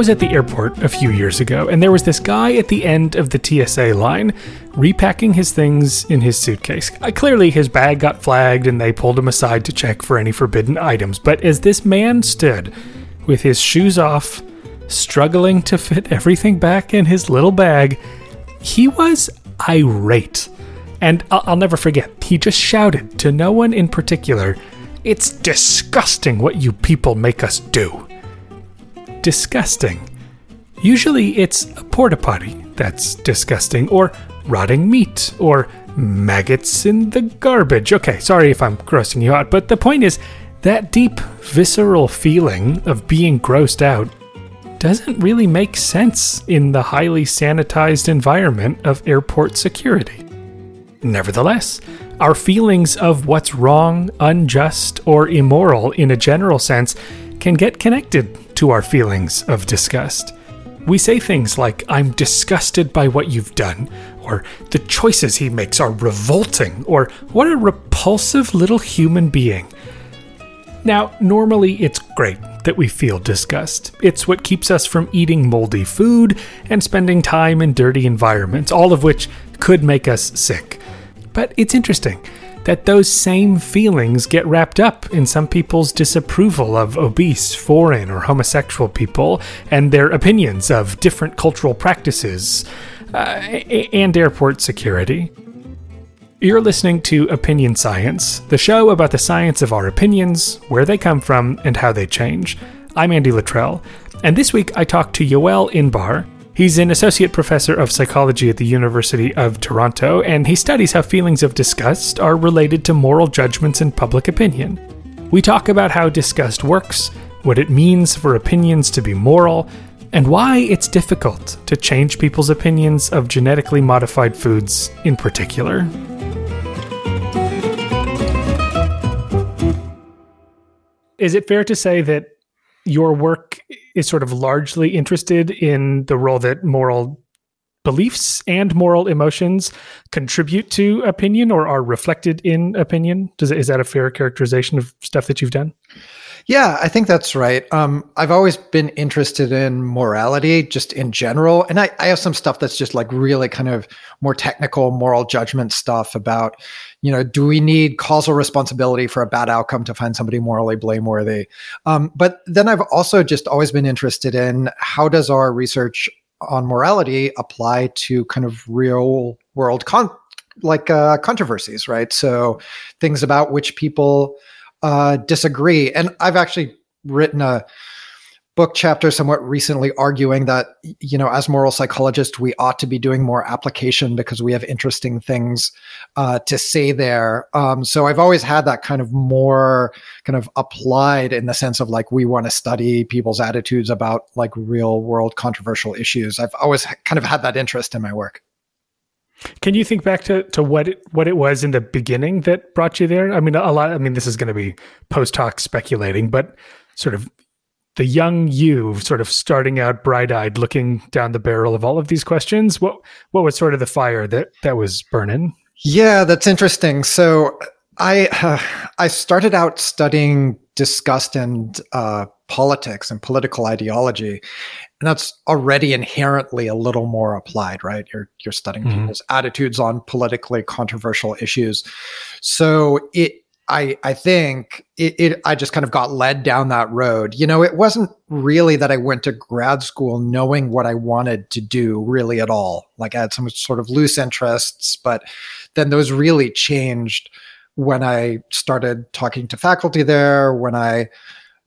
was at the airport a few years ago, and there was this guy at the end of the TSA line repacking his things in his suitcase. Uh, clearly, his bag got flagged and they pulled him aside to check for any forbidden items. But as this man stood with his shoes off, struggling to fit everything back in his little bag, he was irate. And I'll, I'll never forget, he just shouted to no one in particular, It's disgusting what you people make us do disgusting. Usually it's a porta potty that's disgusting, or rotting meat, or maggots in the garbage. Okay, sorry if I'm grossing you out, but the point is that deep, visceral feeling of being grossed out doesn't really make sense in the highly sanitized environment of airport security. Nevertheless, our feelings of what's wrong, unjust, or immoral in a general sense can get connected to our feelings of disgust. We say things like, I'm disgusted by what you've done, or the choices he makes are revolting, or what a repulsive little human being. Now, normally it's great that we feel disgust. It's what keeps us from eating moldy food and spending time in dirty environments, all of which could make us sick. But it's interesting that those same feelings get wrapped up in some people's disapproval of obese, foreign, or homosexual people and their opinions of different cultural practices uh, and airport security. You're listening to Opinion Science, the show about the science of our opinions, where they come from, and how they change. I'm Andy Luttrell, and this week I talked to Yoel Inbar, He's an associate professor of psychology at the University of Toronto, and he studies how feelings of disgust are related to moral judgments and public opinion. We talk about how disgust works, what it means for opinions to be moral, and why it's difficult to change people's opinions of genetically modified foods in particular. Is it fair to say that your work is sort of largely interested in the role that moral beliefs and moral emotions contribute to opinion or are reflected in opinion. Does is that a fair characterization of stuff that you've done? Yeah, I think that's right. Um, I've always been interested in morality just in general. And I, I have some stuff that's just like really kind of more technical moral judgment stuff about, you know, do we need causal responsibility for a bad outcome to find somebody morally blameworthy? Um, but then I've also just always been interested in how does our research on morality apply to kind of real world con- like uh, controversies, right? So things about which people uh, disagree. And I've actually written a book chapter somewhat recently arguing that you know as moral psychologists we ought to be doing more application because we have interesting things uh, to say there um, so i've always had that kind of more kind of applied in the sense of like we want to study people's attitudes about like real world controversial issues i've always kind of had that interest in my work can you think back to, to what it, what it was in the beginning that brought you there? I mean, a lot. I mean, this is going to be post hoc speculating, but sort of the young you sort of starting out bright-eyed looking down the barrel of all of these questions what what was sort of the fire that that was burning? Yeah that's interesting. So i uh, i started out studying disgust and uh, politics and political ideology and that's already inherently a little more applied right? You're you're studying mm-hmm. people's attitudes on politically controversial issues. So it I I think it, it, I just kind of got led down that road. You know, it wasn't really that I went to grad school knowing what I wanted to do really at all. Like I had some sort of loose interests, but then those really changed when I started talking to faculty there, when I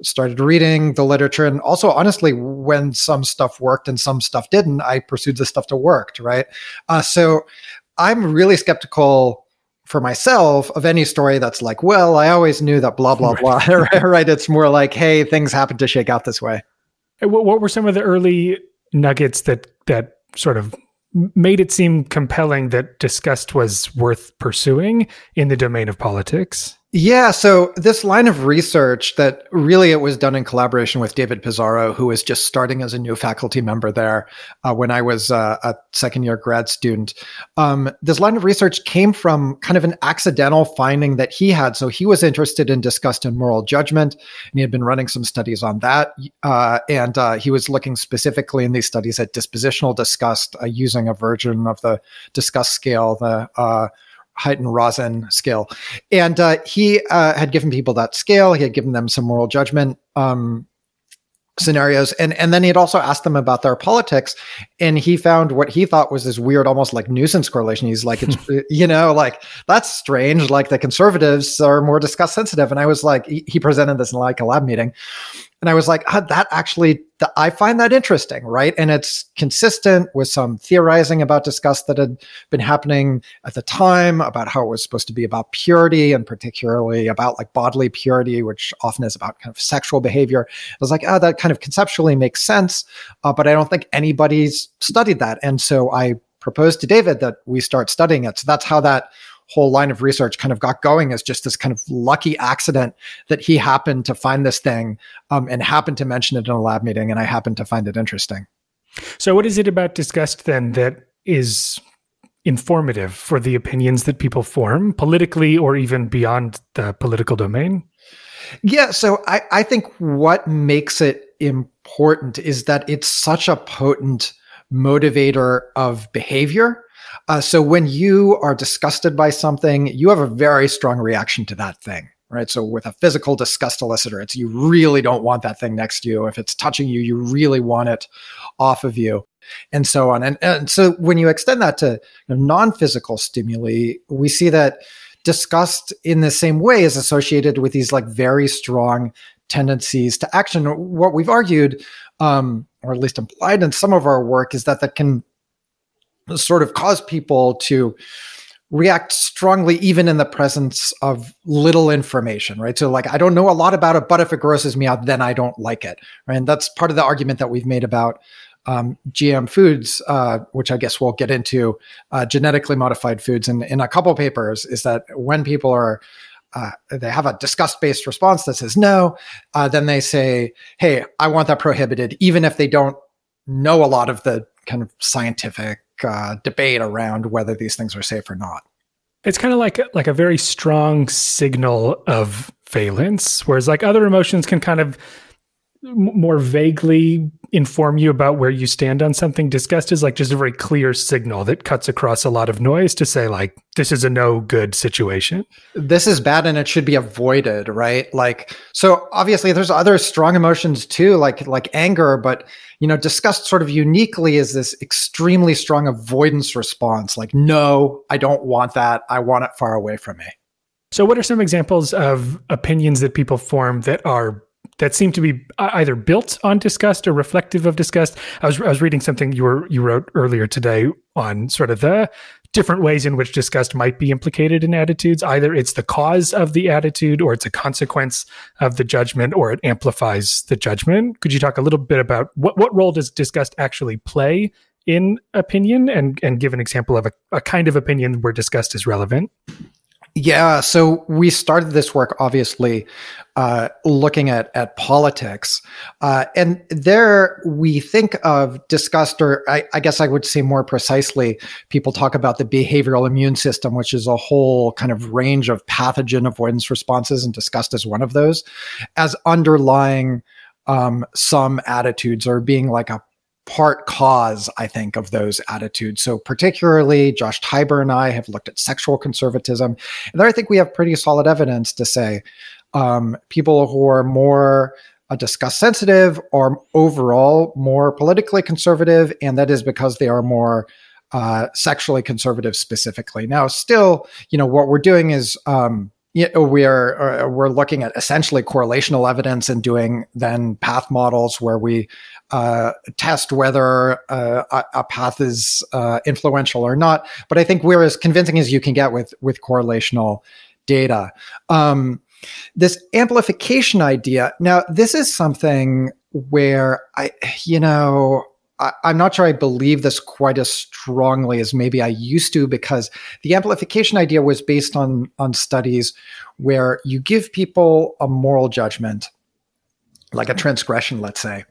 started reading the literature and also honestly when some stuff worked and some stuff didn't i pursued the stuff that worked right uh, so i'm really skeptical for myself of any story that's like, well, I always knew that blah blah blah. right? It's more like, hey, things happen to shake out this way. What, what were some of the early nuggets that that sort of made it seem compelling that disgust was worth pursuing in the domain of politics? Yeah, so this line of research that really it was done in collaboration with David Pizarro, who was just starting as a new faculty member there uh, when I was uh, a second year grad student. Um, this line of research came from kind of an accidental finding that he had. So he was interested in disgust and moral judgment, and he had been running some studies on that. Uh, and uh, he was looking specifically in these studies at dispositional disgust uh, using a version of the disgust scale, the uh, Huyton-Rosen scale. And uh, he uh, had given people that scale. He had given them some moral judgment um, scenarios. And and then he had also asked them about their politics. And he found what he thought was this weird almost like nuisance correlation. He's like it's you know like that's strange. Like the conservatives are more disgust sensitive and i was like he, he presented this in like a lab meeting and I was like, oh, that actually, I find that interesting, right? And it's consistent with some theorizing about disgust that had been happening at the time about how it was supposed to be about purity and particularly about like bodily purity, which often is about kind of sexual behavior. I was like, oh, that kind of conceptually makes sense, uh, but I don't think anybody's studied that. And so I proposed to David that we start studying it. So that's how that whole line of research kind of got going as just this kind of lucky accident that he happened to find this thing um, and happened to mention it in a lab meeting, and I happened to find it interesting. So, what is it about disgust then that is informative for the opinions that people form politically or even beyond the political domain? Yeah, so I, I think what makes it important is that it's such a potent motivator of behavior uh, so when you are disgusted by something, you have a very strong reaction to that thing. Right. So with a physical disgust elicitor, it's you really don't want that thing next to you. If it's touching you, you really want it off of you and so on. And, and so when you extend that to non-physical stimuli, we see that disgust in the same way is associated with these like very strong tendencies to action. What we've argued, um, or at least implied in some of our work, is that that can sort of cause people to react strongly even in the presence of little information right? So like i don't know a lot about it but if it grosses me out then i don't like it right? And that's part of the argument that we've made about um, gm foods uh, which i guess we'll get into uh, genetically modified foods in, in a couple papers is that when people are uh, they have a disgust based response that says no uh, then they say hey i want that prohibited even if they don't know a lot of the kind of scientific uh, debate around whether these things are safe or not. It's kind of like like a very strong signal of valence, whereas like other emotions can kind of more vaguely inform you about where you stand on something. Disgust is like just a very clear signal that cuts across a lot of noise to say like this is a no good situation. This is bad and it should be avoided, right? Like so obviously there's other strong emotions too like like anger, but you know disgust sort of uniquely is this extremely strong avoidance response like no, I don't want that. I want it far away from me. So what are some examples of opinions that people form that are that seem to be either built on disgust or reflective of disgust. I was I was reading something you were you wrote earlier today on sort of the different ways in which disgust might be implicated in attitudes. Either it's the cause of the attitude, or it's a consequence of the judgment, or it amplifies the judgment. Could you talk a little bit about what what role does disgust actually play in opinion, and and give an example of a, a kind of opinion where disgust is relevant? Yeah, so we started this work obviously uh, looking at at politics, uh, and there we think of disgust, or I, I, guess I would say more precisely, people talk about the behavioral immune system, which is a whole kind of range of pathogen avoidance responses, and disgust as one of those, as underlying um, some attitudes or being like a part cause, I think, of those attitudes. So, particularly, Josh Tybur and I have looked at sexual conservatism. And there, I think we have pretty solid evidence to say um, people who are more uh, disgust sensitive are overall more politically conservative. And that is because they are more uh, sexually conservative specifically. Now, still, you know, what we're doing is, um, you know, we are uh, we're looking at essentially correlational evidence and doing then path models where we uh, test whether uh, a, a, path is uh, influential or not. But I think we're as convincing as you can get with with correlational data. Um, this amplification idea. Now, this is something where I, you know, I, am not sure I believe this quite as strongly as maybe I used to because the amplification idea was based on on studies where you give people a moral judgment, like a transgression, let's say,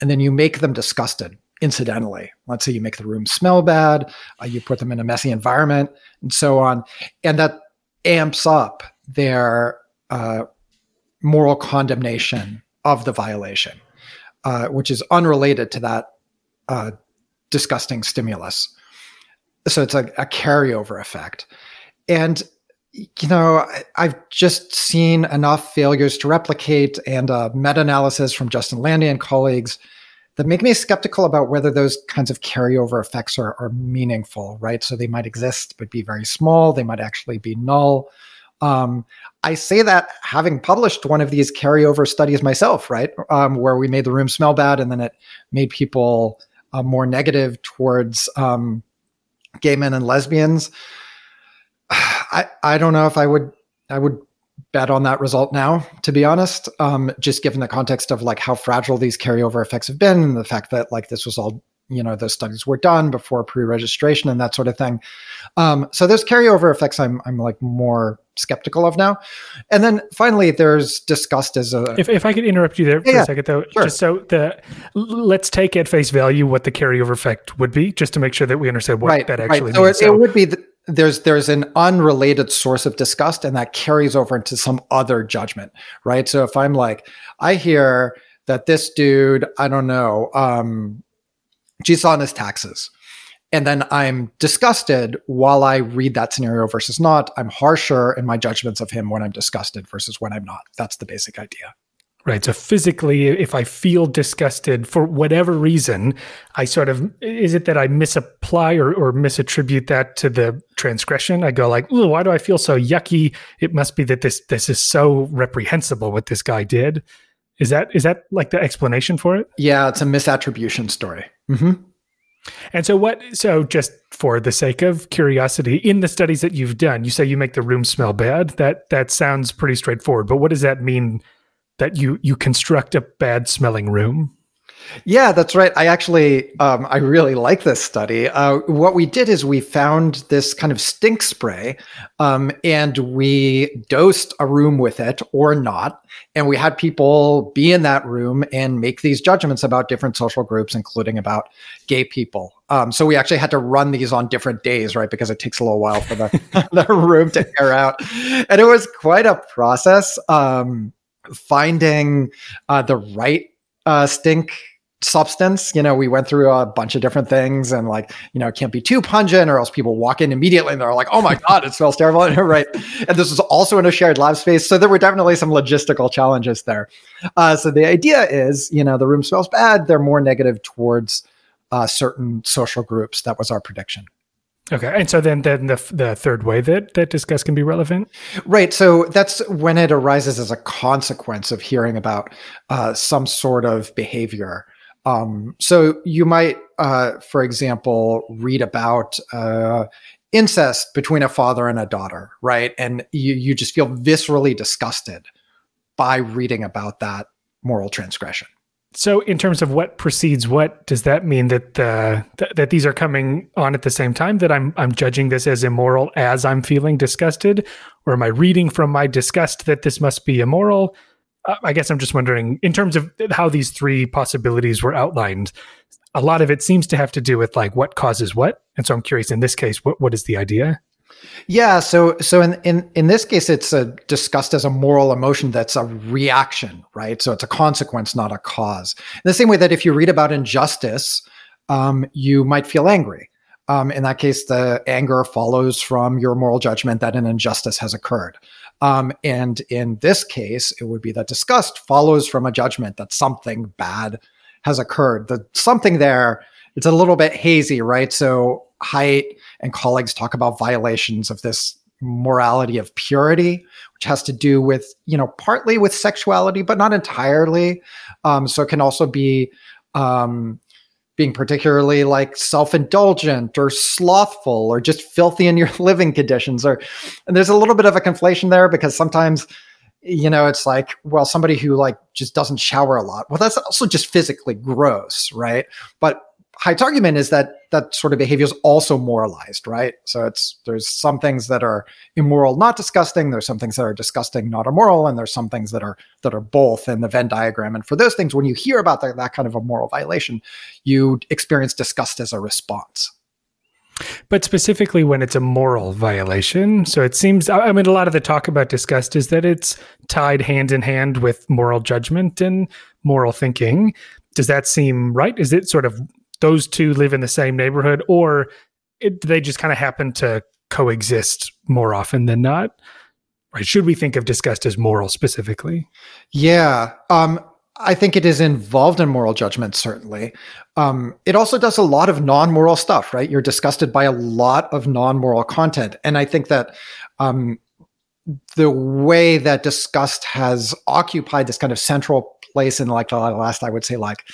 and then you make them disgusted incidentally. Let's say you make the room smell bad, uh, you put them in a messy environment, and so on, and that amps up their uh, moral condemnation of the violation, uh, which is unrelated to that uh, disgusting stimulus. So it's a, a carryover effect. And you know, I've just seen enough failures to replicate and meta analysis from Justin Landy and colleagues that make me skeptical about whether those kinds of carryover effects are, are meaningful, right? So they might exist, but be very small. They might actually be null. Um, I say that having published one of these carryover studies myself, right, um, where we made the room smell bad and then it made people uh, more negative towards um, gay men and lesbians. I I don't know if I would I would bet on that result now, to be honest. Um, just given the context of like how fragile these carryover effects have been, and the fact that like this was all you know those studies were done before pre-registration and that sort of thing. Um, so those carryover effects, I'm I'm like more skeptical of now. And then finally, there's discussed as a. If, if I could interrupt you there for yeah, a second, though, sure. just so the let's take at face value what the carryover effect would be, just to make sure that we understand what right, that actually right. means. It, so it would be the, there's there's an unrelated source of disgust, and that carries over into some other judgment, right? So if I'm like, I hear that this dude, I don't know, um, cheats on his taxes and then I'm disgusted while I read that scenario versus not. I'm harsher in my judgments of him when I'm disgusted versus when I'm not. That's the basic idea. Right. So physically, if I feel disgusted for whatever reason, I sort of is it that I misapply or, or misattribute that to the transgression? I go like, "Oh, why do I feel so yucky? It must be that this this is so reprehensible what this guy did." Is that is that like the explanation for it? Yeah, it's a misattribution story. Mm-hmm. And so, what? So, just for the sake of curiosity, in the studies that you've done, you say you make the room smell bad. That that sounds pretty straightforward. But what does that mean? That you you construct a bad smelling room? Yeah, that's right. I actually, um, I really like this study. Uh, what we did is we found this kind of stink spray, um, and we dosed a room with it or not, and we had people be in that room and make these judgments about different social groups, including about gay people. Um, so we actually had to run these on different days, right? Because it takes a little while for the, the room to air out, and it was quite a process um, finding uh, the right uh, stink substance. You know, we went through a bunch of different things and like, you know, it can't be too pungent or else people walk in immediately and they're like, oh my God, it smells terrible. right. And this was also in a shared lab space. So there were definitely some logistical challenges there. Uh, so the idea is, you know, the room smells bad. They're more negative towards uh, certain social groups. That was our prediction. Okay, and so then, then the the third way that that disgust can be relevant, right? So that's when it arises as a consequence of hearing about uh, some sort of behavior um, so you might, uh, for example, read about uh, incest between a father and a daughter, right? And you, you just feel viscerally disgusted by reading about that moral transgression. So, in terms of what precedes what, does that mean that the th- that these are coming on at the same time? That I'm I'm judging this as immoral as I'm feeling disgusted, or am I reading from my disgust that this must be immoral? Uh, I guess I'm just wondering, in terms of how these three possibilities were outlined, a lot of it seems to have to do with like what causes what. And so I'm curious in this case, what, what is the idea? Yeah, so so in, in in this case, it's a, discussed as a moral emotion that's a reaction, right? So it's a consequence, not a cause. In the same way that if you read about injustice, um, you might feel angry. Um, in that case, the anger follows from your moral judgment that an injustice has occurred. Um, and in this case, it would be that disgust follows from a judgment that something bad has occurred. The something there, it's a little bit hazy, right? So Haidt and colleagues talk about violations of this morality of purity, which has to do with, you know, partly with sexuality, but not entirely. Um, so it can also be um, being particularly like self-indulgent or slothful or just filthy in your living conditions or and there's a little bit of a conflation there because sometimes you know it's like well somebody who like just doesn't shower a lot well that's also just physically gross right but Haidt's argument is that that sort of behavior is also moralized, right? So it's there's some things that are immoral, not disgusting. There's some things that are disgusting, not immoral, and there's some things that are that are both in the Venn diagram. And for those things, when you hear about the, that kind of a moral violation, you experience disgust as a response. But specifically when it's a moral violation. So it seems, I mean, a lot of the talk about disgust is that it's tied hand in hand with moral judgment and moral thinking. Does that seem right? Is it sort of those two live in the same neighborhood or it, they just kind of happen to coexist more often than not? Right? Should we think of disgust as moral specifically? Yeah. Um, I think it is involved in moral judgment, certainly. Um, it also does a lot of non moral stuff, right? You're disgusted by a lot of non moral content. And I think that um, the way that disgust has occupied this kind of central place in like the last, I would say, like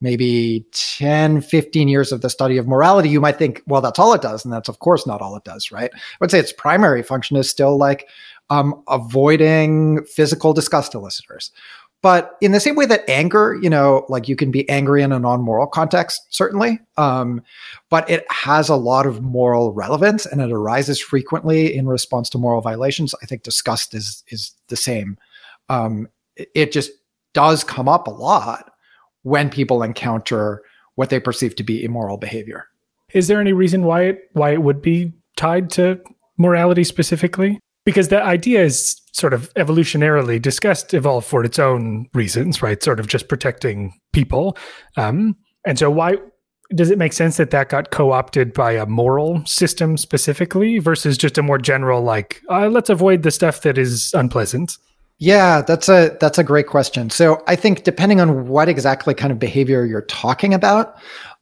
maybe 10, 15 years of the study of morality, you might think, well, that's all it does. And that's, of course, not all it does, right? I would say its primary function is still like um, avoiding physical disgust elicitors but in the same way that anger, you know, like you can be angry in a non-moral context, certainly, um, but it has a lot of moral relevance and it arises frequently in response to moral violations. I think disgust is is the same. Um, it just does come up a lot when people encounter what they perceive to be immoral behavior. Is there any reason why it why it would be tied to morality specifically? because the idea is sort of evolutionarily disgust evolved for its own reasons, right? Sort of just protecting people. Um, and so, why does it make sense that that got co opted by a moral system specifically versus just a more general, like, uh, let's avoid the stuff that is unpleasant? Yeah, that's a that's a great question. So I think depending on what exactly kind of behavior you're talking about,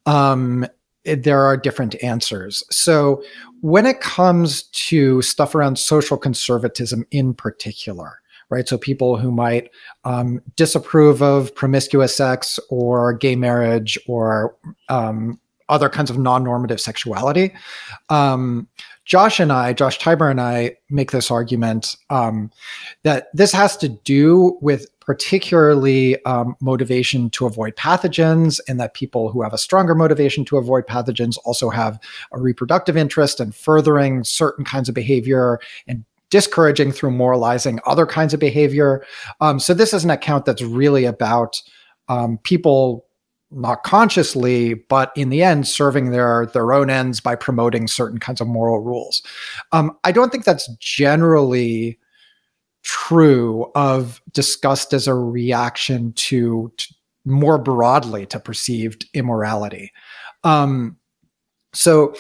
um, there are different answers. So when it comes to stuff around social conservatism in particular, right? So people who might um, disapprove of promiscuous sex or gay marriage or um, other kinds of non-normative sexuality. Um, Josh and I, Josh Tybur and I, make this argument um, that this has to do with particularly um, motivation to avoid pathogens, and that people who have a stronger motivation to avoid pathogens also have a reproductive interest in furthering certain kinds of behavior and discouraging through moralizing other kinds of behavior. Um, so this is an account that's really about um, people not consciously, but in the end, serving their their own ends by promoting certain kinds of moral rules. Um, I don't think that's generally true of disgust as a reaction to, to more broadly to perceived immorality. Um, so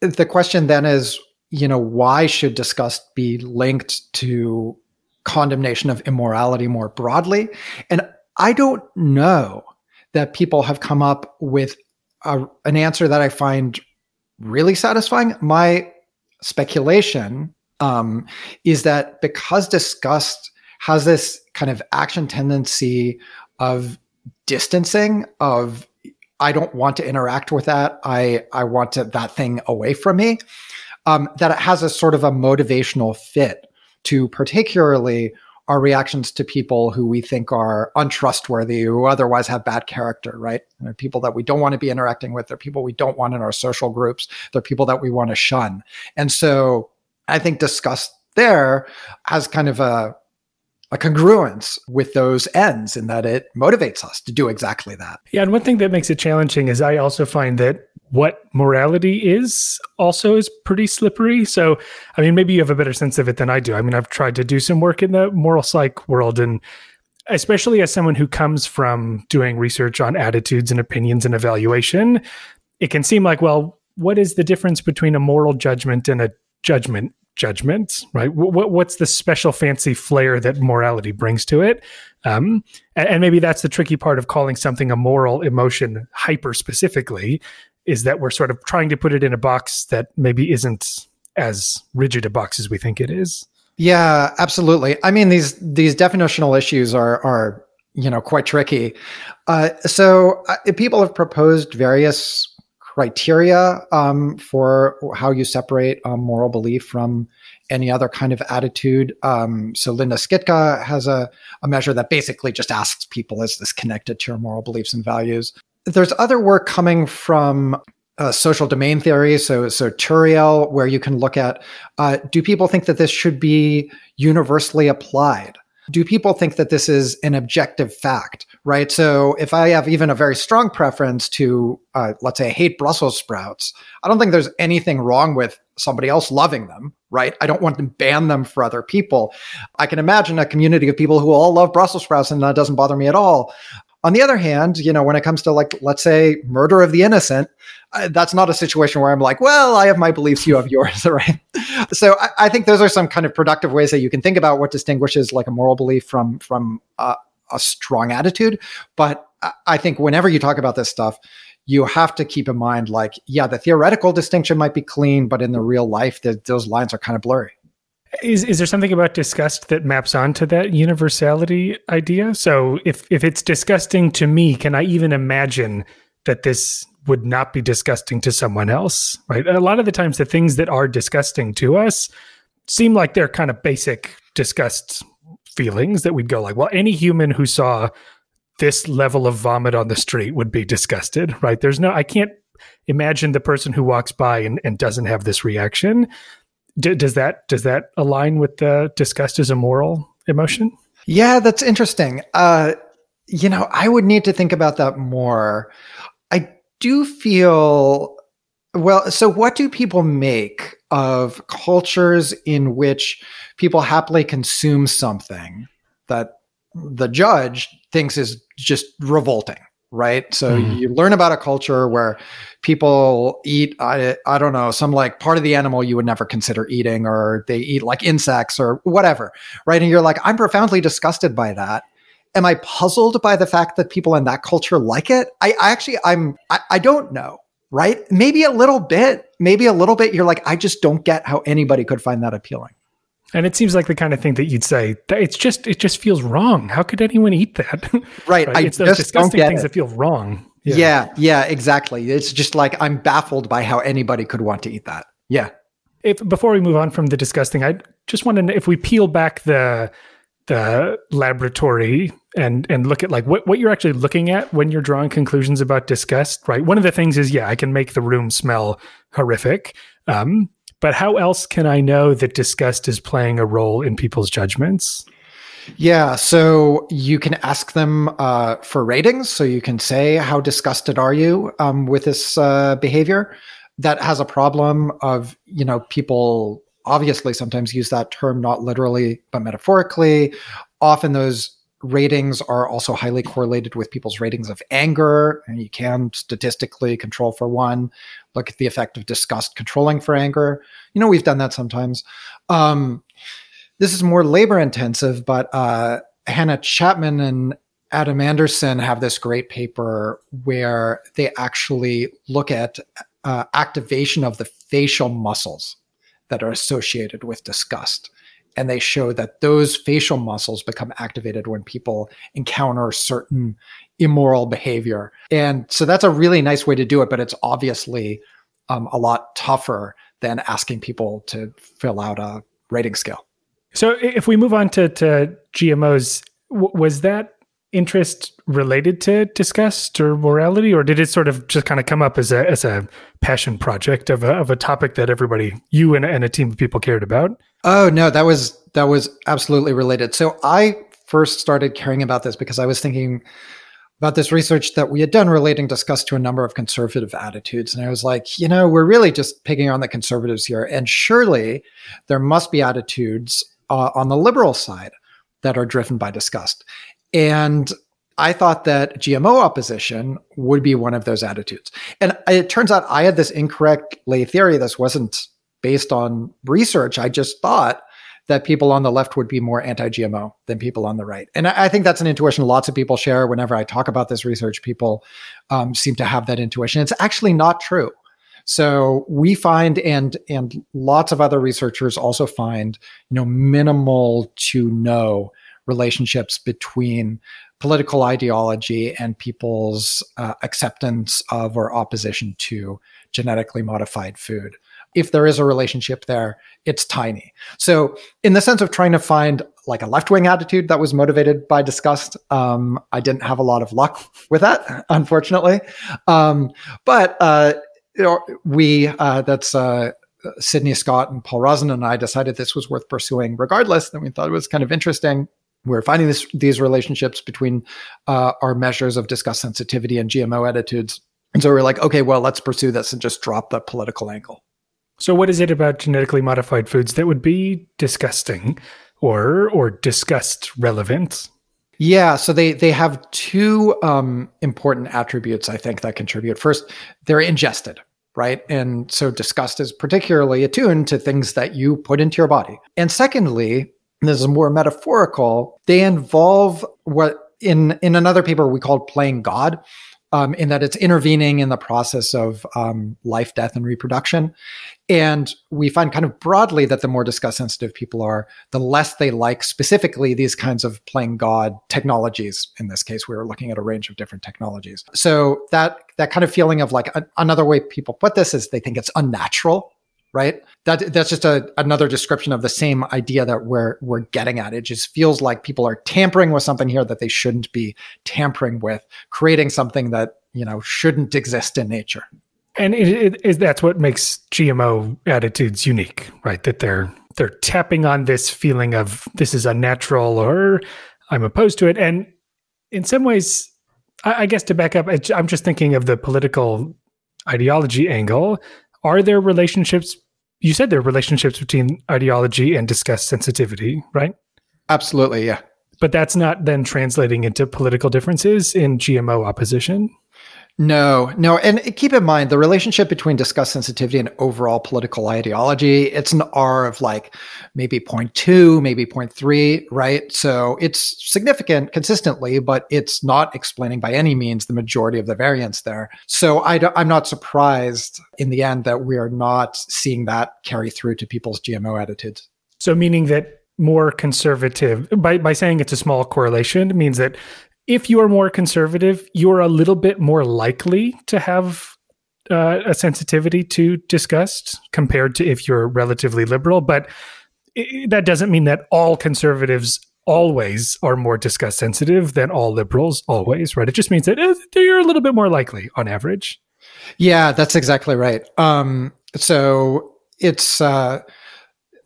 the question then is, you know, why should disgust be linked to condemnation of immorality more broadly? And I don't know that people have come up with a, an answer that I find really satisfying. My speculation um, is that because disgust has this kind of action tendency of distancing of I don't want to interact with that. I I want to, that thing away from me. Um, that it has a sort of a motivational fit to particularly our reactions to people who we think are untrustworthy, who otherwise have bad character, right? They're people that we don't want to be interacting with. They're people we don't want in our social groups. They're people that we want to shun. And so I think disgust there has kind of a a congruence with those ends in that it motivates us to do exactly that. Yeah, and one thing that makes it challenging is I also find that what morality is also is pretty slippery. So, I mean, maybe you have a better sense of it than I do. I mean, I've tried to do some work in the moral psych world and especially as someone who comes from doing research on attitudes and opinions and evaluation, it can seem like, well, what is the difference between a moral judgment and a judgment judgment, right? What, what's the special fancy flair that morality brings to it? Um, and, and, maybe that's the tricky part of calling something a moral emotion hyper specifically is that we're sort of trying to put it in a box that maybe isn't as rigid a box as we think it is. Yeah, absolutely. I mean, these these definitional issues are are you know quite tricky. Uh, so uh, people have proposed various criteria um, for how you separate um, moral belief from any other kind of attitude. Um, so Linda Skitka has a, a measure that basically just asks people, is this connected to your moral beliefs and values? There's other work coming from uh, social domain theory, so so Turiel, where you can look at uh, do people think that this should be universally applied? Do people think that this is an objective fact? Right. So if I have even a very strong preference to, uh, let's say, I hate Brussels sprouts, I don't think there's anything wrong with somebody else loving them. Right. I don't want to ban them for other people. I can imagine a community of people who all love Brussels sprouts and that doesn't bother me at all. On the other hand, you know, when it comes to like, let's say, murder of the innocent, uh, that's not a situation where I'm like, well, I have my beliefs, you have yours, right? so I, I, think those are some kind of productive ways that you can think about what distinguishes like a moral belief from from uh, a strong attitude. But I think whenever you talk about this stuff, you have to keep in mind, like, yeah, the theoretical distinction might be clean, but in the real life, the, those lines are kind of blurry. Is is there something about disgust that maps onto that universality idea? So if if it's disgusting to me, can I even imagine that this would not be disgusting to someone else? Right? A lot of the times the things that are disgusting to us seem like they're kind of basic disgust feelings that we'd go like, well, any human who saw this level of vomit on the street would be disgusted, right? There's no I can't imagine the person who walks by and, and doesn't have this reaction D- does that does that align with the disgust as a moral emotion? Yeah, that's interesting. Uh, you know, I would need to think about that more. I do feel well. So, what do people make of cultures in which people happily consume something that the judge thinks is just revolting? Right? So mm. you learn about a culture where people eat, I, I don't know, some like part of the animal you would never consider eating, or they eat like insects or whatever, right? And you're like, I'm profoundly disgusted by that. Am I puzzled by the fact that people in that culture like it? I, I actually, I'm, I, I don't know, right? Maybe a little bit, maybe a little bit. You're like, I just don't get how anybody could find that appealing. And it seems like the kind of thing that you'd say it's just it just feels wrong. How could anyone eat that? Right. right? It's those disgusting things it. that feel wrong. Yeah. yeah, yeah, exactly. It's just like I'm baffled by how anybody could want to eat that. Yeah. If before we move on from the disgusting, I just want to know if we peel back the the laboratory and and look at like what, what you're actually looking at when you're drawing conclusions about disgust right one of the things is yeah i can make the room smell horrific um, but how else can I know that disgust is playing a role in people's judgments? Yeah, so you can ask them uh, for ratings. So you can say, "How disgusted are you um, with this uh, behavior?" That has a problem of you know people obviously sometimes use that term not literally but metaphorically. Often those ratings are also highly correlated with people's ratings of anger, and you can statistically control for one. Look at the effect of disgust controlling for anger. You know, we've done that sometimes. Um, this is more labor intensive, but uh, Hannah Chapman and Adam Anderson have this great paper where they actually look at uh, activation of the facial muscles that are associated with disgust and they show that those facial muscles become activated when people encounter certain immoral behavior. And so that's a really nice way to do it, but it's obviously um, a lot tougher than asking people to fill out a rating scale. So if we move on to, to GMOs, w- was that interest related to disgust or morality, or did it sort of just kind of come up as a as a passion project of a, of a topic that everybody, you and, and a team of people cared about? Oh no, that was that was absolutely related. So I first started caring about this because I was thinking about this research that we had done relating disgust to a number of conservative attitudes. And I was like, you know, we're really just picking on the conservatives here. And surely there must be attitudes uh, on the liberal side that are driven by disgust. And I thought that GMO opposition would be one of those attitudes. And it turns out I had this incorrect lay theory. This wasn't based on research. I just thought that people on the left would be more anti GMO than people on the right. And I, think that's an intuition lots of people share. Whenever I talk about this research, people um, seem to have that intuition. It's actually not true. So we find, and and lots of other researchers also find, you know, minimal to no relationships between political ideology and people's uh, acceptance of or opposition to genetically modified food. if there is a relationship there, it's tiny. So, in the sense of trying to find like a left wing attitude that was motivated by disgust, um, I didn't have a lot of luck with that, unfortunately. Um, but uh, we uh, that's uh, Sydney Scott and Paul Rozin and I decided this was worth pursuing regardless. And we thought it was kind of interesting. We're finding this, these relationships between uh, our measures of disgust sensitivity and GMO attitudes. And so we're like, okay, well, let's pursue this and just drop the political angle. So, what is it about genetically modified foods that would be disgusting or or disgust relevant? Yeah, so they they have two um, important attributes I think that contribute. First, they're ingested, right? And so disgust is particularly attuned to things that you put into your body. And secondly, this is more metaphorical, they involve what in in another paper we called playing God, um, in that it's intervening in the process of um, life, death, and reproduction. And we find kind of broadly that the more disgust sensitive people are, the less they like specifically these kinds of playing God technologies. In this case, we were looking at a range of different technologies. So that that kind of feeling of like a, another way people put this is they think it's unnatural right? That that's just a, another description of the same idea that we're we're getting at. It just feels like people are tampering with something here that they shouldn't be tampering with, creating something that you know shouldn't exist in nature. And it, it is that's what makes GMO attitudes unique, right? That they're they're tapping on this feeling of this is unnatural or I'm opposed to it. And in some ways, I, I guess to back up, I'm just thinking of the political ideology angle. Are there relationships you said there are relationships between ideology and disgust sensitivity, right? Absolutely, yeah. But that's not then translating into political differences in GMO opposition. No, no. And keep in mind the relationship between disgust sensitivity and overall political ideology, it's an R of like maybe 0.2, maybe 0.3, right? So it's significant consistently, but it's not explaining by any means the majority of the variance there. So I am not surprised in the end that we are not seeing that carry through to people's GMO attitudes. So meaning that more conservative by by saying it's a small correlation means that if you are more conservative, you're a little bit more likely to have uh, a sensitivity to disgust compared to if you're relatively liberal. But it, that doesn't mean that all conservatives always are more disgust sensitive than all liberals always, right? It just means that uh, you're a little bit more likely on average. Yeah, that's exactly right. Um, so it's. Uh,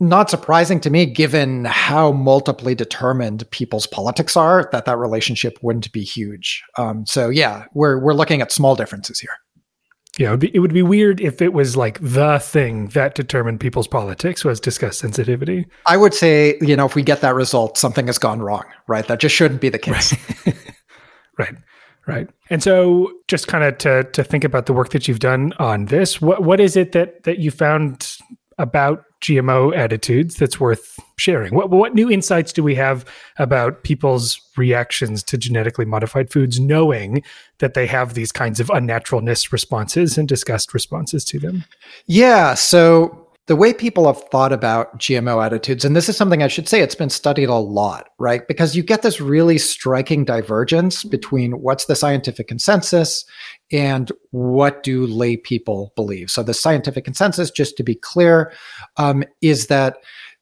not surprising to me, given how multiply determined people's politics are, that that relationship wouldn't be huge. Um, so yeah, we're we're looking at small differences here. Yeah, it would, be, it would be weird if it was like the thing that determined people's politics was disgust sensitivity. I would say, you know, if we get that result, something has gone wrong, right? That just shouldn't be the case. Right. right. Right. And so just kind of to to think about the work that you've done on this, what what is it that that you found about GMO attitudes that's worth sharing? What, what new insights do we have about people's reactions to genetically modified foods, knowing that they have these kinds of unnaturalness responses and disgust responses to them? Yeah. So the way people have thought about GMO attitudes, and this is something I should say, it's been studied a lot, right? Because you get this really striking divergence between what's the scientific consensus and what do lay people believe. So the scientific consensus, just to be clear, um, is that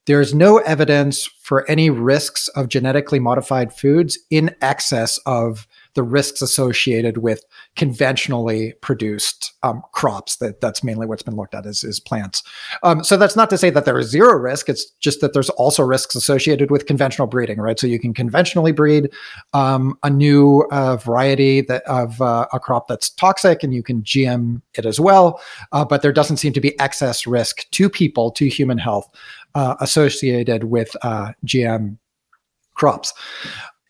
there's no evidence for any risks of genetically modified foods in excess of the risks associated with conventionally produced um, crops. That that's mainly what's been looked at is, is plants. Um, so that's not to say that there is zero risk. It's just that there's also risks associated with conventional breeding, right? So you can conventionally breed um, a new uh, variety that of uh, a crop that's toxic, and you can GM it as well. Uh, but there doesn't seem to be excess risk to people, to human health, uh, associated with uh, GM crops.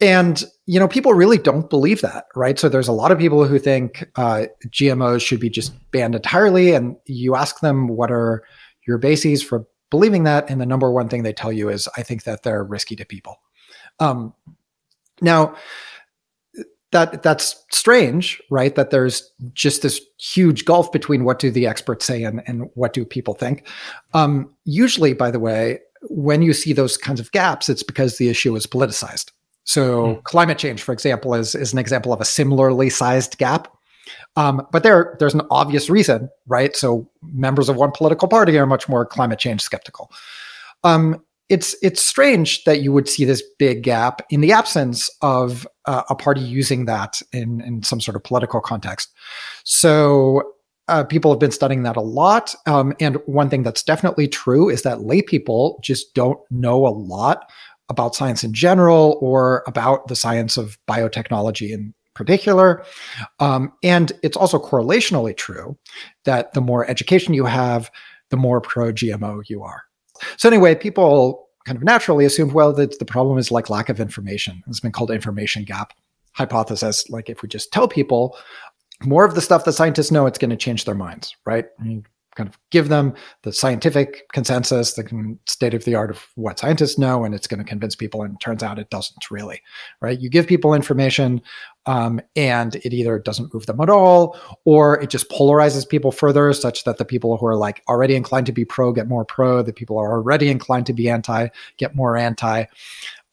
And you know, people really don't believe that, right? So there's a lot of people who think uh, GMOs should be just banned entirely, and you ask them what are your bases for believing that, and the number one thing they tell you is, "I think that they're risky to people." Um, now, that that's strange, right? That there's just this huge gulf between what do the experts say and, and what do people think. Um, usually, by the way, when you see those kinds of gaps, it's because the issue is politicized so mm. climate change, for example, is, is an example of a similarly sized gap. Um, but there, there's an obvious reason, right? So members of one political party are much more climate change skeptical. Um, it's it's strange that you would see this big gap in the absence of uh, a party using that in in some sort of political context. So uh, people have been studying that a lot. Um, and one thing that's definitely true is that lay people just don't know a lot about science in general or about the science of biotechnology in particular. Um, and it's also correlationally true that the more education you have, the more pro GMO you are. So, anyway, people kind of naturally assume, well, that the problem is like lack of information. It's been called information gap hypothesis. Like, if we just tell people more of the stuff that scientists know, it's going to change their minds, right? I mean, kind of give them the scientific consensus, the state of the art of what scientists know, and it's going to convince people. And it turns out it doesn't really, right? You give people information, um, and it either doesn't move them at all, or it just polarizes people further, such that the people who are like already inclined to be pro get more pro, the people who are already inclined to be anti get more anti,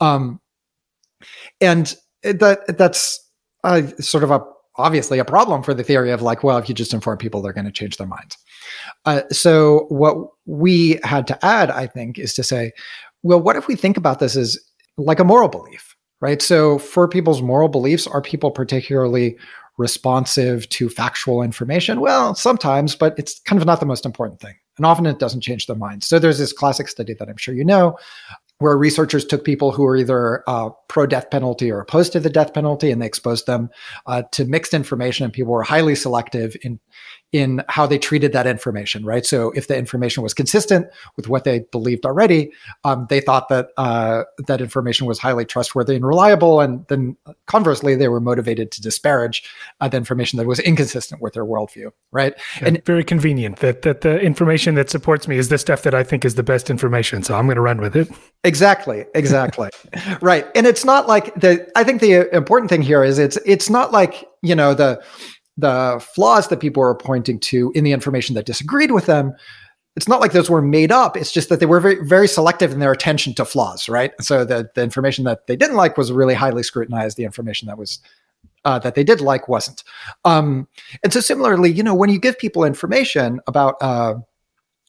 um, and that that's uh, sort of a obviously a problem for the theory of like, well, if you just inform people, they're going to change their minds. Uh, so what we had to add, I think, is to say, well, what if we think about this as like a moral belief, right? So for people's moral beliefs, are people particularly responsive to factual information? Well, sometimes, but it's kind of not the most important thing. And often it doesn't change their minds. So there's this classic study that I'm sure you know where researchers took people who were either uh, pro death penalty or opposed to the death penalty and they exposed them uh, to mixed information and people were highly selective in in how they treated that information, right? So if the information was consistent with what they believed already, um, they thought that uh, that information was highly trustworthy and reliable, and then conversely, they were motivated to disparage uh, the information that was inconsistent with their worldview, right? Yeah, and very convenient that that the information that supports me is the stuff that I think is the best information, so I'm going to run with it. Exactly, exactly, right. And it's not like the. I think the important thing here is it's it's not like you know the the flaws that people were pointing to in the information that disagreed with them it's not like those were made up. It's just that they were very very selective in their attention to flaws right? So the, the information that they didn't like was really highly scrutinized. The information that was uh, that they did like wasn't. Um, and so similarly you know when you give people information about uh,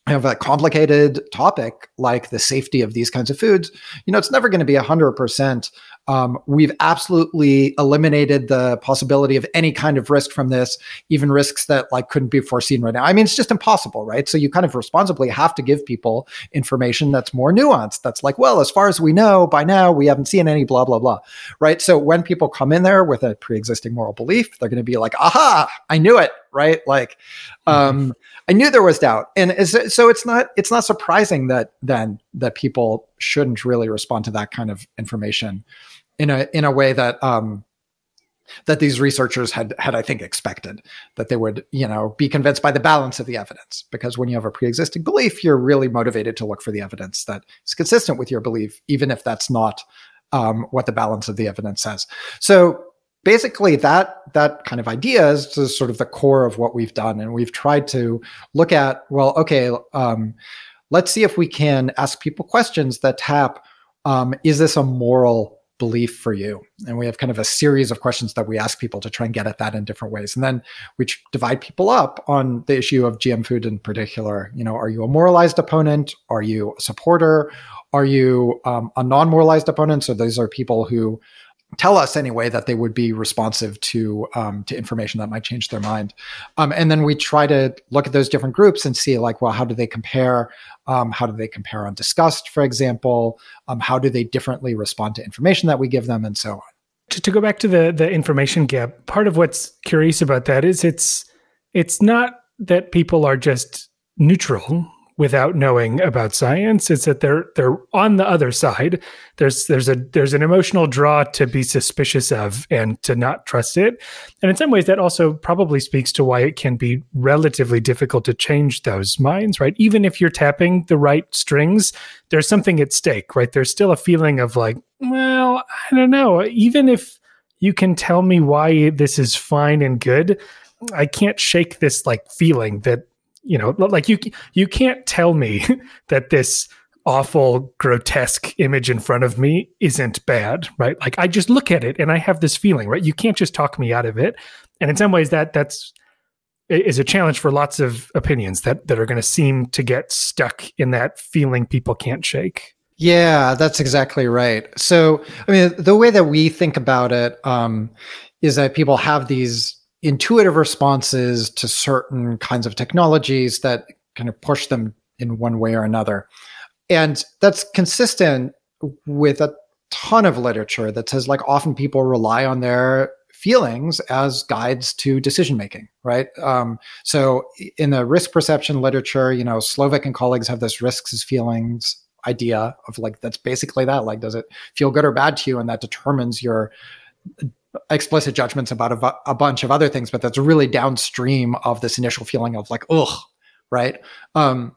have a complicated topic like the safety of these kinds of foods, you know, it's never going to be 100% um, we've absolutely eliminated the possibility of any kind of risk from this, even risks that like couldn't be foreseen right now. I mean, it's just impossible, right? So you kind of responsibly have to give people information that's more nuanced. That's like, well, as far as we know, by now we haven't seen any blah blah blah, right? So when people come in there with a pre-existing moral belief, they're going to be like, aha, I knew it, right? Like, mm-hmm. um, I knew there was doubt, and so it's not it's not surprising that then that people shouldn't really respond to that kind of information in a in a way that um, that these researchers had had I think expected that they would you know be convinced by the balance of the evidence. Because when you have a pre-existing belief you're really motivated to look for the evidence that is consistent with your belief even if that's not um, what the balance of the evidence says. So basically that that kind of idea is sort of the core of what we've done. And we've tried to look at well okay um, let's see if we can ask people questions that tap um, is this a moral belief for you? And we have kind of a series of questions that we ask people to try and get at that in different ways. And then we divide people up on the issue of GM food in particular. You know, are you a moralized opponent? Are you a supporter? Are you um, a non moralized opponent? So those are people who tell us anyway that they would be responsive to um, to information that might change their mind. Um, and then we try to look at those different groups and see like well how do they compare? Um, how do they compare on disgust for example? Um, how do they differently respond to information that we give them and so on? To, to go back to the the information gap part of what's curious about that is it's it's not that people are just neutral without knowing about science is that they're they're on the other side. There's there's a there's an emotional draw to be suspicious of and to not trust it. And in some ways that also probably speaks to why it can be relatively difficult to change those minds right? Even if you're tapping the right strings there's something at stake right? There's still a feeling of like well i don't know. Even if you can tell me why this is fine and good I can't shake this like feeling that you know like you you can't tell me that this awful grotesque image in front of me isn't bad right like i just look at it and i have this feeling right you can't just talk me out of it And in some ways, that that's is a challenge for lots of opinions that that are going to seem to get stuck in that feeling people can't shake. Yeah, that's exactly right. So, I mean, the way that we think about it um, is that people have these intuitive responses to certain kinds of technologies that kind of push them in one way or another. And that's consistent with a ton of literature that says like often people rely on their feelings as guides to decision making, right? Um, so in the risk perception literature, you know, Slovic and colleagues have this risks as feelings idea of like that's basically that. Like, does it feel good or bad to you, and that determines your explicit judgments about a, a bunch of other things. But that's really downstream of this initial feeling of like, ugh, right? Um,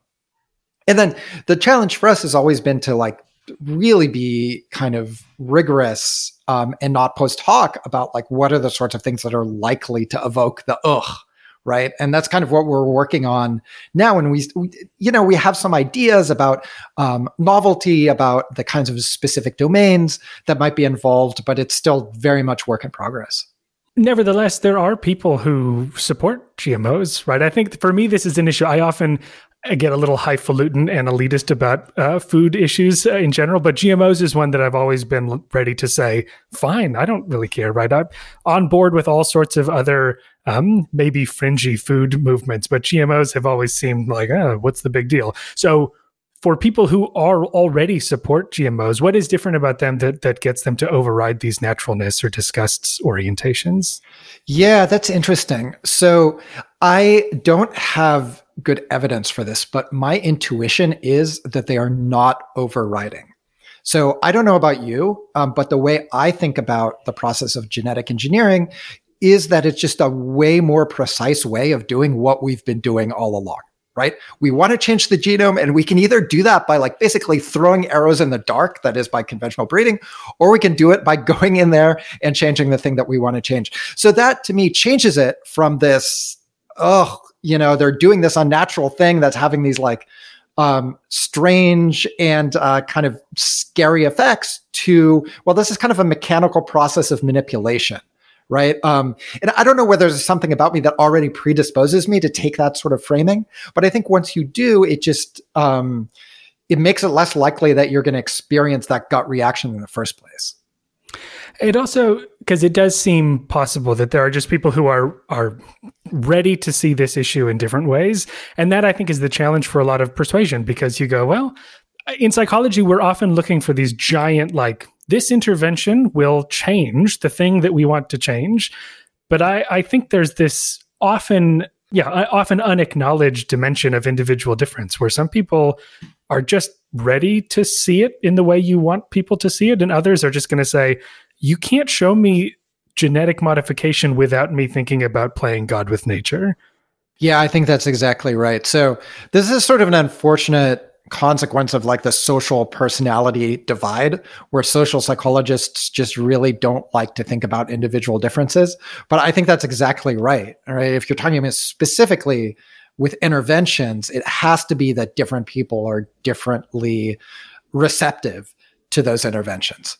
and then the challenge for us has always been to like really be kind of rigorous um, and not post hoc about like what are the sorts of things that are likely to evoke the ugh right and that's kind of what we're working on now and we, we you know we have some ideas about um, novelty about the kinds of specific domains that might be involved but it's still very much work in progress Nevertheless, there are people who support GMOs, right? I think for me, this is an issue. I often I get a little highfalutin and elitist about uh, food issues uh, in general, but GMOs is one that I've always been ready to say, fine, I don't really care, right? I'm on board with all sorts of other um, maybe fringy food movements, but GMOs have always seemed like, oh, what's the big deal? So for people who are already support GMOs, what is different about them that, that gets them to override these naturalness or disgusts orientations? Yeah, that's interesting. So I don't have good evidence for this, but my intuition is that they are not overriding. So I don't know about you, um, but the way I think about the process of genetic engineering is that it's just a way more precise way of doing what we've been doing all along right? We want to change the genome and we can either do that by like basically throwing arrows in the dark, that is by conventional breeding, or we can do it by going in there and changing the thing that we want to change. So that to me changes it from this, oh, you know, they're doing this unnatural thing that's having these like um, strange and uh, kind of scary effects to, well, this is kind of a mechanical process of manipulation right? Um, and I don't know whether there's something about me that already predisposes me to take that sort of framing, but I think once you do, it just um, it makes it less likely that you're going to experience that gut reaction in the first place. It also because it does seem possible that there are just people who are are ready to see this issue in different ways, and that I think is the challenge for a lot of persuasion because you go, well, in psychology we're often looking for these giant like this intervention will change the thing that we want to change. But I, I think there's this often, yeah, uh, often unacknowledged dimension of individual difference where some people are just ready to see it in the way you want people to see it, and others are just going to say, you can't show me genetic modification without me thinking about playing God with nature. Yeah, I think that's exactly right. So, this is sort of an unfortunate consequence of like the social personality divide where social psychologists just really don't like to think about individual differences. But i think that's exactly right right? If you're talking about specifically with interventions it has to be that different people are differently receptive to those interventions.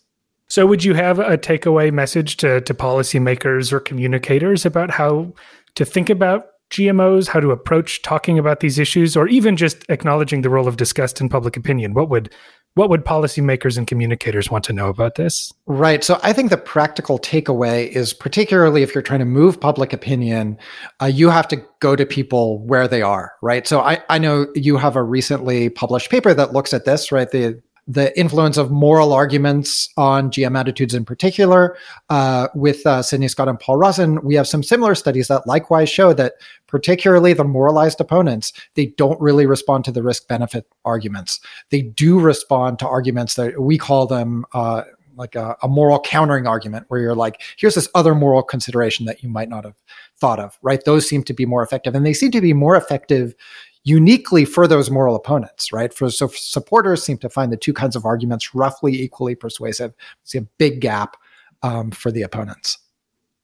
So would you have a takeaway message to, to policymakers or communicators about how to think about GMOs, how to approach talking about these issues, or even just acknowledging the role of disgust in public opinion? What would what would policymakers and communicators want to know about this? Right. So I think the practical takeaway is particularly if you're trying to move public opinion, uh, you have to go to people where they are, right? So I, I know you have a recently published paper that looks at this, right? The the influence of moral arguments on GM attitudes in particular. Uh, with uh, Sydney Scott and Paul Rozin, we have some similar studies that likewise show that particularly the moralized opponents, they don't really respond to the risk benefit arguments. They do respond to arguments that we call them uh, like a, a, moral countering argument, where you're like, here's this other moral consideration that you might not have thought of, right? Those seem to be more effective. And they seem to be more effective uniquely for those moral opponents, right? For so supporters seem to find the two kinds of arguments roughly equally persuasive. See a big gap um, for the opponents.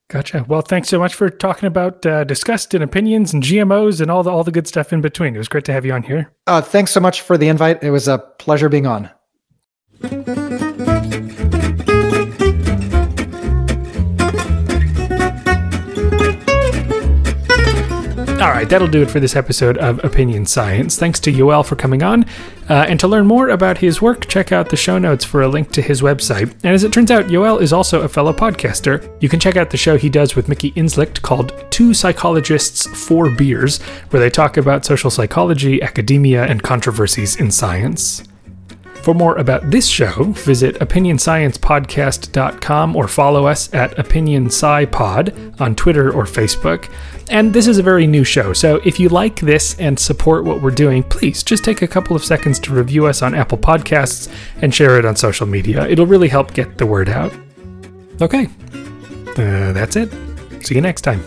Gotcha. Well, thanks so much for talking about uh, disgust and opinions and GMOs and all the all the good stuff in between. It was great to have you on here. Uh, thanks so much for the invite. It was a pleasure being on. Right, that'll do it for this episode of Opinion Science. Thanks to Yoel for coming on. Uh, and to learn more about his work, check out the show notes for a link to his website. And as it turns out, Yoel is also a fellow podcaster. You can check out the show he does with Mickey Inzlicht called Two Psychologists, Four Beers, where they talk about social psychology, academia, and controversies in science. For more about this show, visit opinionsciencepodcast.com or follow us at OpinionSciPod on Twitter or Facebook. And this is a very new show, so if you like this and support what we're doing, please just take a couple of seconds to review us on Apple Podcasts and share it on social media. It'll really help get the word out. Okay, uh, that's it. See you next time.